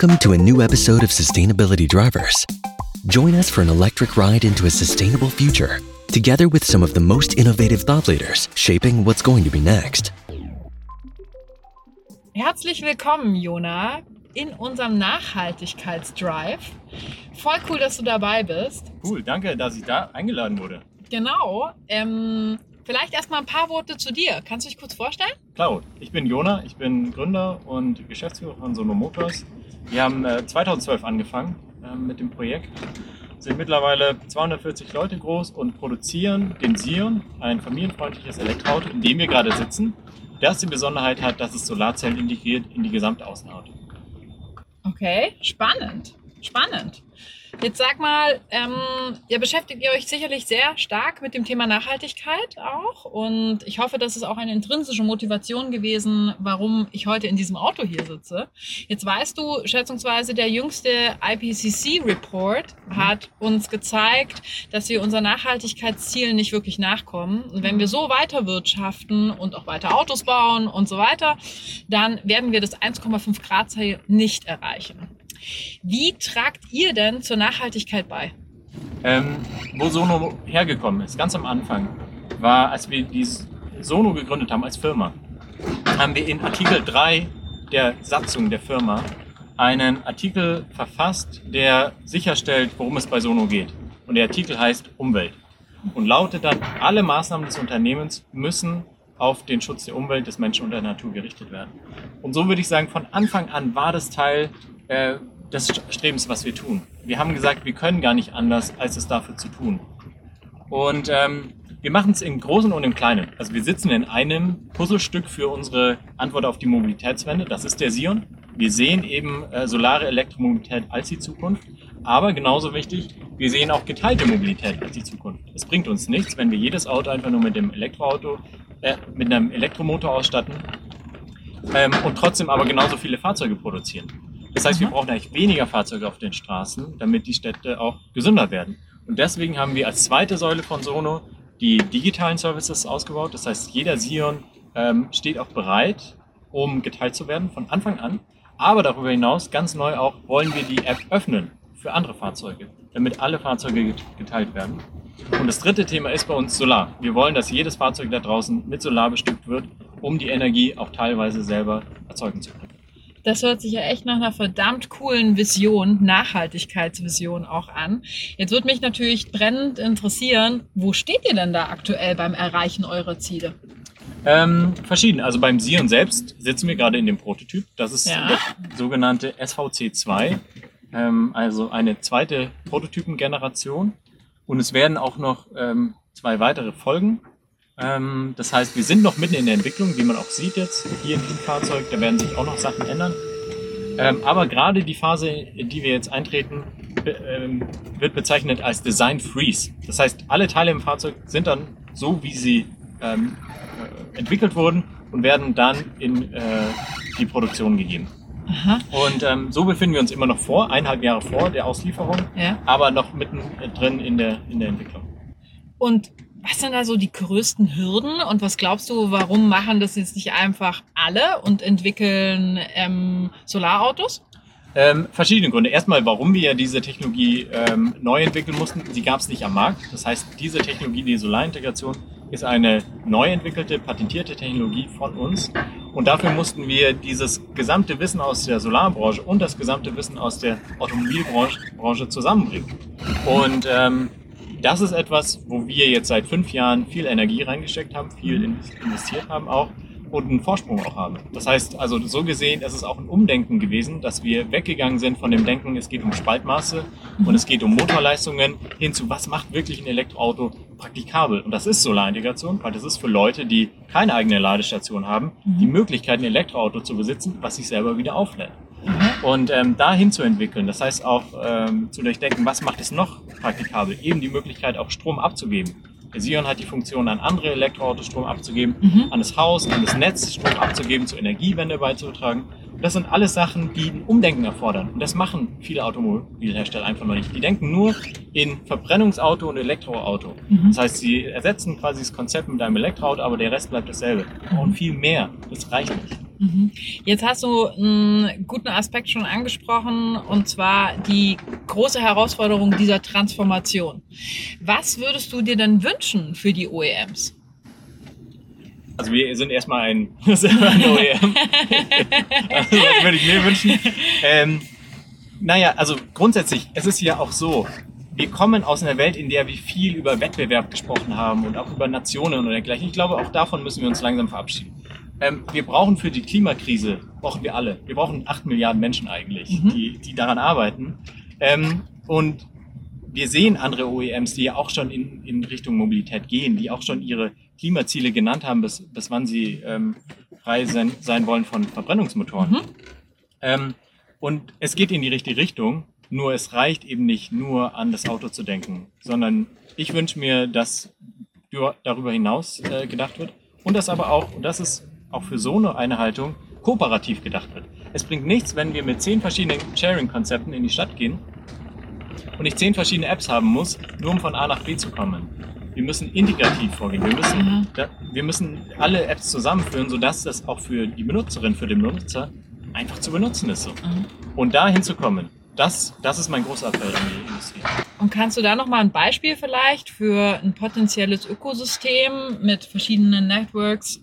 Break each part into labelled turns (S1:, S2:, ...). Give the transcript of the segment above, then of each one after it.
S1: Welcome to a new episode of Sustainability Drivers. Join us for an electric ride into a sustainable future, together with some of the most innovative thought leaders shaping what's going to be next.
S2: Herzlich willkommen, Jona, in unserem Nachhaltigkeitsdrive. Voll cool, dass du dabei bist.
S3: Cool, danke, dass ich da eingeladen wurde.
S2: Genau. Ähm, vielleicht erstmal ein paar Worte zu dir. Kannst du dich kurz vorstellen?
S3: Klar, ich bin Jona, ich bin Gründer und Geschäftsführer von Sono Motors. Wir haben äh, 2012 angefangen äh, mit dem Projekt, sind mittlerweile 240 Leute groß und produzieren den Sion, ein familienfreundliches Elektroauto, in dem wir gerade sitzen. Das die Besonderheit hat, dass es Solarzellen integriert in die gesamte Außenhaut.
S2: Okay, spannend. Spannend. Jetzt sag mal, ähm, ihr beschäftigt ihr euch sicherlich sehr stark mit dem Thema Nachhaltigkeit auch. Und ich hoffe, das ist auch eine intrinsische Motivation gewesen, warum ich heute in diesem Auto hier sitze. Jetzt weißt du, schätzungsweise der jüngste IPCC-Report hat uns gezeigt, dass wir unser Nachhaltigkeitsziel nicht wirklich nachkommen. Und wenn wir so weiter wirtschaften und auch weiter Autos bauen und so weiter, dann werden wir das 1,5 Grad Ziel nicht erreichen. Wie tragt ihr denn zur Nachhaltigkeit bei?
S3: Ähm, wo Sono hergekommen ist, ganz am Anfang, war, als wir die Sono gegründet haben als Firma, haben wir in Artikel 3 der Satzung der Firma einen Artikel verfasst, der sicherstellt, worum es bei Sono geht. Und der Artikel heißt Umwelt und lautet dann, alle Maßnahmen des Unternehmens müssen auf den Schutz der Umwelt, des Menschen und der Natur gerichtet werden. Und so würde ich sagen, von Anfang an war das Teil äh, des Strebens, was wir tun. Wir haben gesagt, wir können gar nicht anders, als es dafür zu tun. Und ähm, wir machen es im Großen und im Kleinen. Also wir sitzen in einem Puzzlestück für unsere Antwort auf die Mobilitätswende. Das ist der Sion. Wir sehen eben äh, solare Elektromobilität als die Zukunft. Aber genauso wichtig, wir sehen auch geteilte Mobilität als die Zukunft. Es bringt uns nichts, wenn wir jedes Auto einfach nur mit dem Elektroauto, äh, mit einem Elektromotor ausstatten ähm, und trotzdem aber genauso viele Fahrzeuge produzieren. Das heißt, wir brauchen eigentlich weniger Fahrzeuge auf den Straßen, damit die Städte auch gesünder werden. Und deswegen haben wir als zweite Säule von Sono die digitalen Services ausgebaut. Das heißt, jeder Sion ähm, steht auch bereit, um geteilt zu werden von Anfang an. Aber darüber hinaus, ganz neu auch, wollen wir die App öffnen für andere Fahrzeuge, damit alle Fahrzeuge geteilt werden. Und das dritte Thema ist bei uns Solar. Wir wollen, dass jedes Fahrzeug da draußen mit Solar bestückt wird, um die Energie auch teilweise selber erzeugen zu können.
S2: Das hört sich ja echt nach einer verdammt coolen Vision, Nachhaltigkeitsvision auch an. Jetzt würde mich natürlich brennend interessieren, wo steht ihr denn da aktuell beim Erreichen eurer Ziele?
S3: Ähm, verschieden. Also beim Sion selbst sitzen wir gerade in dem Prototyp. Das ist
S2: Ja.
S3: der sogenannte SVC2, ähm, also eine zweite Prototypengeneration. Und es werden auch noch ähm, zwei weitere folgen. Ähm, das heißt, wir sind noch mitten in der Entwicklung, wie man auch sieht jetzt hier in diesem Fahrzeug. Da werden sich auch noch Sachen ändern. Ähm, aber gerade die Phase, in die wir jetzt eintreten, be ähm, wird bezeichnet als Design Freeze. Das heißt, alle Teile im Fahrzeug sind dann so, wie sie ähm, äh, entwickelt wurden und werden dann in äh, die Produktion gegeben.
S2: Aha,
S3: Und ähm, so befinden wir uns immer noch vor, eineinhalb Jahre vor der Auslieferung,
S2: ja.
S3: aber noch mitten äh, drin in der, in der Entwicklung.
S2: Und was sind da so die größten Hürden und was glaubst du, warum machen das jetzt nicht einfach alle und entwickeln ähm, Solarautos?
S3: Ähm, verschiedene Gründe. Erstmal, warum wir diese Technologie ähm, neu entwickeln mussten. Sie gab es nicht am Markt. Das heißt, diese Technologie, die Solarintegration, ist eine neu entwickelte, patentierte Technologie von uns. Und dafür mussten wir dieses gesamte Wissen aus der Solarbranche und das gesamte Wissen aus der Automobilbranche Branche zusammenbringen. Und ähm, das ist etwas, wo wir jetzt seit fünf Jahren viel Energie reingesteckt haben, viel investiert haben auch und einen Vorsprung auch haben. Das heißt, also so gesehen, es ist auch ein Umdenken gewesen, dass wir weggegangen sind von dem Denken, es geht um Spaltmaße und es geht um Motorleistungen hin zu, was macht wirklich ein Elektroauto praktikabel? Und das ist Solarintegration, weil das ist für Leute, die keine eigene Ladestation haben, die Möglichkeit, ein Elektroauto zu besitzen, was sich selber wieder auflädt. Und ähm, dahin zu entwickeln, das heißt auch ähm, zu durchdenken, was macht es noch praktikabel? Eben die Möglichkeit, auch Strom abzugeben. Der Sion hat die Funktion, an andere Elektroautos Strom abzugeben,
S2: Mhm.
S3: an das Haus, an das Netz Strom abzugeben, zur Energiewende beizutragen. Und das sind alles Sachen, die ein Umdenken erfordern. Und das machen viele Automobilhersteller einfach noch nicht. Die denken nur in Verbrennungsauto und Elektroauto.
S2: Mhm.
S3: Das heißt, sie ersetzen quasi das Konzept mit einem Elektroauto, aber der Rest bleibt dasselbe. Brauchen viel mehr. Das reicht nicht.
S2: Mhm. Jetzt hast du einen guten Aspekt schon angesprochen, und zwar die große Herausforderung dieser Transformation. Was würdest du dir denn wünschen für die OEMs?
S3: Also wir sind erstmal ein, ein OEM. also das würde ich mir wünschen. Ähm, naja, also grundsätzlich, es ist ja auch so, wir kommen aus einer Welt, in der wir viel über Wettbewerb gesprochen haben und auch über Nationen und dergleichen. Ich glaube, auch davon müssen wir uns langsam verabschieden. Ähm, wir brauchen für die Klimakrise, brauchen wir alle. Wir brauchen acht Milliarden Menschen eigentlich, mhm. die, die daran arbeiten. Ähm, und wir sehen andere OEMs, die ja auch schon in, in Richtung Mobilität gehen, die auch schon ihre Klimaziele genannt haben, bis, bis wann sie ähm, frei sein, sein wollen von Verbrennungsmotoren. Mhm. Ähm, und es geht in die richtige Richtung, nur es reicht eben nicht nur an das Auto zu denken, sondern ich wünsche mir, dass darüber hinaus äh, gedacht wird und dass aber auch, und das ist auch für so eine Haltung, kooperativ gedacht wird. Es bringt nichts, wenn wir mit zehn verschiedenen Sharing-Konzepten in die Stadt gehen und ich zehn verschiedene Apps haben muss, nur um von A nach B zu kommen. Wir müssen integrativ vorgehen. Wir müssen, mhm. wir müssen alle Apps zusammenführen, sodass das auch für die Benutzerin, für den Benutzer einfach zu benutzen ist. So. Mhm. Und da hinzukommen, das, das ist mein großer Appell an die Industrie.
S2: Und kannst du da nochmal ein Beispiel vielleicht für ein potenzielles Ökosystem mit verschiedenen Networks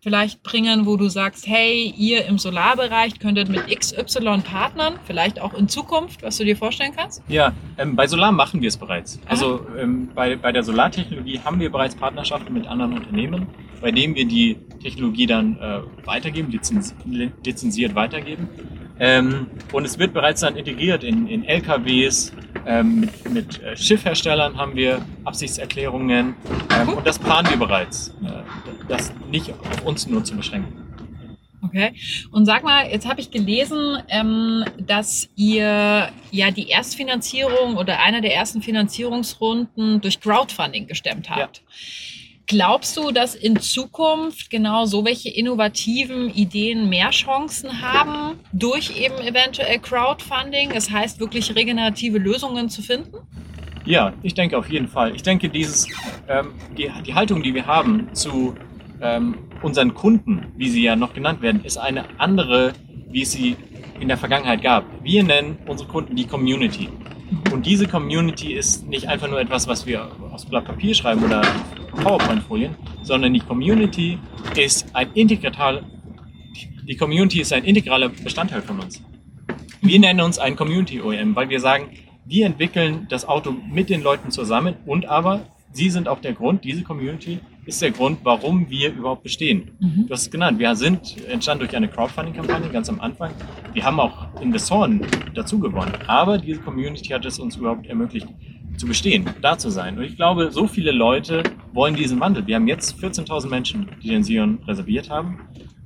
S2: vielleicht bringen, wo du sagst, hey, ihr im Solarbereich könntet mit XY partnern, vielleicht auch in Zukunft, was du dir vorstellen kannst?
S3: Ja, ähm, bei Solar machen wir es bereits. Aha. Also ähm, bei, bei der Solartechnologie haben wir bereits Partnerschaften mit anderen Unternehmen, bei denen wir die Technologie dann äh, weitergeben, lizenz lizenziert weitergeben. Ähm, und es wird bereits dann integriert in, in LKWs, ähm, mit, mit äh, Schiffherstellern haben wir Absichtserklärungen ähm, und das planen wir bereits, äh, das nicht auf uns nur zu beschränken.
S2: Okay. Und sag mal, jetzt habe ich gelesen, ähm, dass ihr ja die Erstfinanzierung oder einer der ersten Finanzierungsrunden durch Crowdfunding gestemmt habt. Ja. Glaubst du, dass in Zukunft genau so welche innovativen Ideen mehr Chancen haben, durch eben eventuell Crowdfunding, das heißt wirklich regenerative Lösungen zu finden?
S3: Ja, ich denke auf jeden Fall. Ich denke, dieses, ähm, die, die Haltung, die wir haben zu ähm, unseren Kunden, wie sie ja noch genannt werden, ist eine andere, wie es sie in der Vergangenheit gab. Wir nennen unsere Kunden die Community. Und diese Community ist nicht einfach nur etwas, was wir aufs Blatt Papier schreiben oder PowerPoint-Folien, sondern die Community ist ein integral, die Community ist ein integraler Bestandteil von uns. Wir nennen uns ein Community OEM, weil wir sagen, wir entwickeln das Auto mit den Leuten zusammen und aber sie sind auch der Grund, diese Community ist der Grund, warum wir überhaupt bestehen. Mhm. Du hast es genannt, wir sind entstanden durch eine Crowdfunding-Kampagne ganz am Anfang. Wir haben auch Investoren dazu gewonnen, aber diese Community hat es uns überhaupt ermöglicht, zu bestehen, da zu sein. Und ich glaube, so viele Leute wollen diesen Wandel. Wir haben jetzt 14.000 Menschen, die den Sion reserviert haben,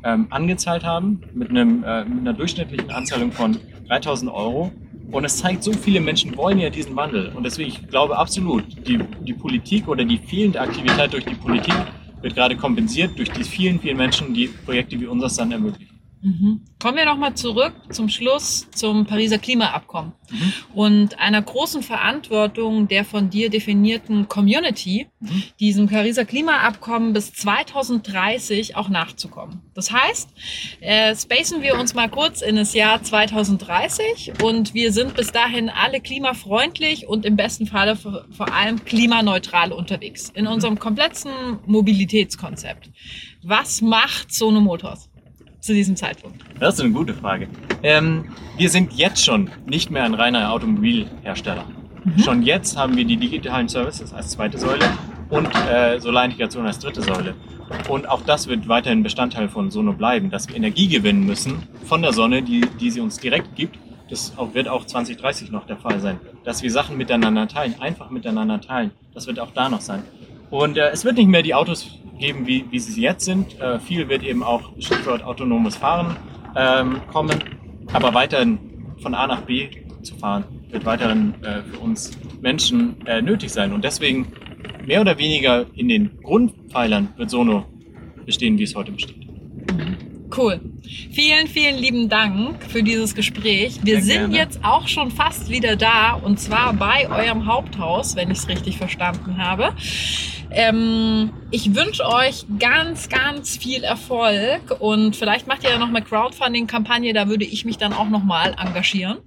S3: ähm, angezahlt haben, mit, einem, äh, mit einer durchschnittlichen Anzahlung von 3.000 Euro. Und es zeigt, so viele Menschen wollen ja diesen Wandel. Und deswegen, ich glaube absolut, die, die Politik oder die fehlende Aktivität durch die Politik wird gerade kompensiert durch die vielen, vielen Menschen, die Projekte wie unseres dann ermöglichen.
S2: Mhm. Kommen wir nochmal zurück zum Schluss zum Pariser Klimaabkommen mhm. und einer großen Verantwortung der von dir definierten Community, mhm. diesem Pariser Klimaabkommen bis 2030 auch nachzukommen. Das heißt, äh, spacen wir uns mal kurz in das Jahr 2030 und wir sind bis dahin alle klimafreundlich und im besten Falle vor allem klimaneutral unterwegs in unserem kompletten Mobilitätskonzept. Was macht Sono Motors? Zu diesem Zeitpunkt?
S3: Das ist eine gute Frage. Ähm, wir sind jetzt schon nicht mehr ein reiner Automobilhersteller. Mhm. Schon jetzt haben wir die digitalen Services als zweite Säule und äh, Solarintegration als dritte Säule. Und auch das wird weiterhin Bestandteil von Sono bleiben, dass wir Energie gewinnen müssen von der Sonne, die, die sie uns direkt gibt. Das wird auch 2030 noch der Fall sein. Dass wir Sachen miteinander teilen, einfach miteinander teilen. Das wird auch da noch sein. Und äh, es wird nicht mehr die Autos geben, wie, wie sie jetzt sind. Äh, viel wird eben auch Stichwort autonomes Fahren ähm, kommen. Aber weiterhin von A nach B zu fahren, wird weiterhin äh, für uns Menschen äh, nötig sein. Und deswegen mehr oder weniger in den Grundpfeilern wird Sono bestehen, wie es heute besteht.
S2: Cool. Vielen, vielen lieben Dank für dieses Gespräch. Wir Sehr sind gerne. jetzt auch schon fast wieder da und zwar bei eurem Haupthaus, wenn ich es richtig verstanden habe. Ähm, ich wünsche euch ganz, ganz viel Erfolg und vielleicht macht ihr ja noch eine Crowdfunding-Kampagne, da würde ich mich dann auch nochmal engagieren.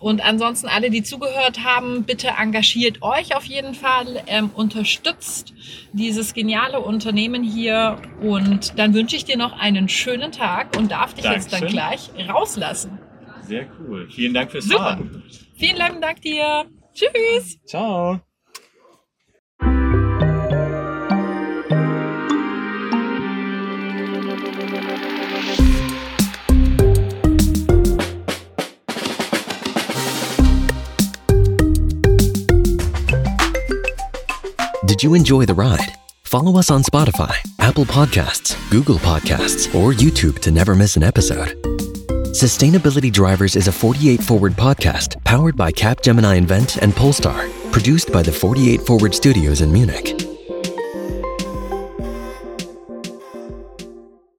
S2: Und ansonsten alle, die zugehört haben, bitte engagiert euch auf jeden Fall, ähm, unterstützt dieses geniale Unternehmen hier und dann wünsche ich dir noch einen schönen Tag und darf dich jetzt dann
S3: Dankeschön.
S2: gleich rauslassen.
S3: Sehr cool. Vielen Dank fürs
S2: Super.
S3: Fahren.
S2: Vielen lieben Dank dir. Tschüss.
S3: Ciao.
S1: Did you enjoy the ride? Follow us on Spotify, Apple Podcasts, Google Podcasts, or YouTube to never miss an episode. Sustainability Drivers is a 48 Forward podcast powered by Capgemini Invent and Polestar, produced by the 48 Forward Studios in Munich.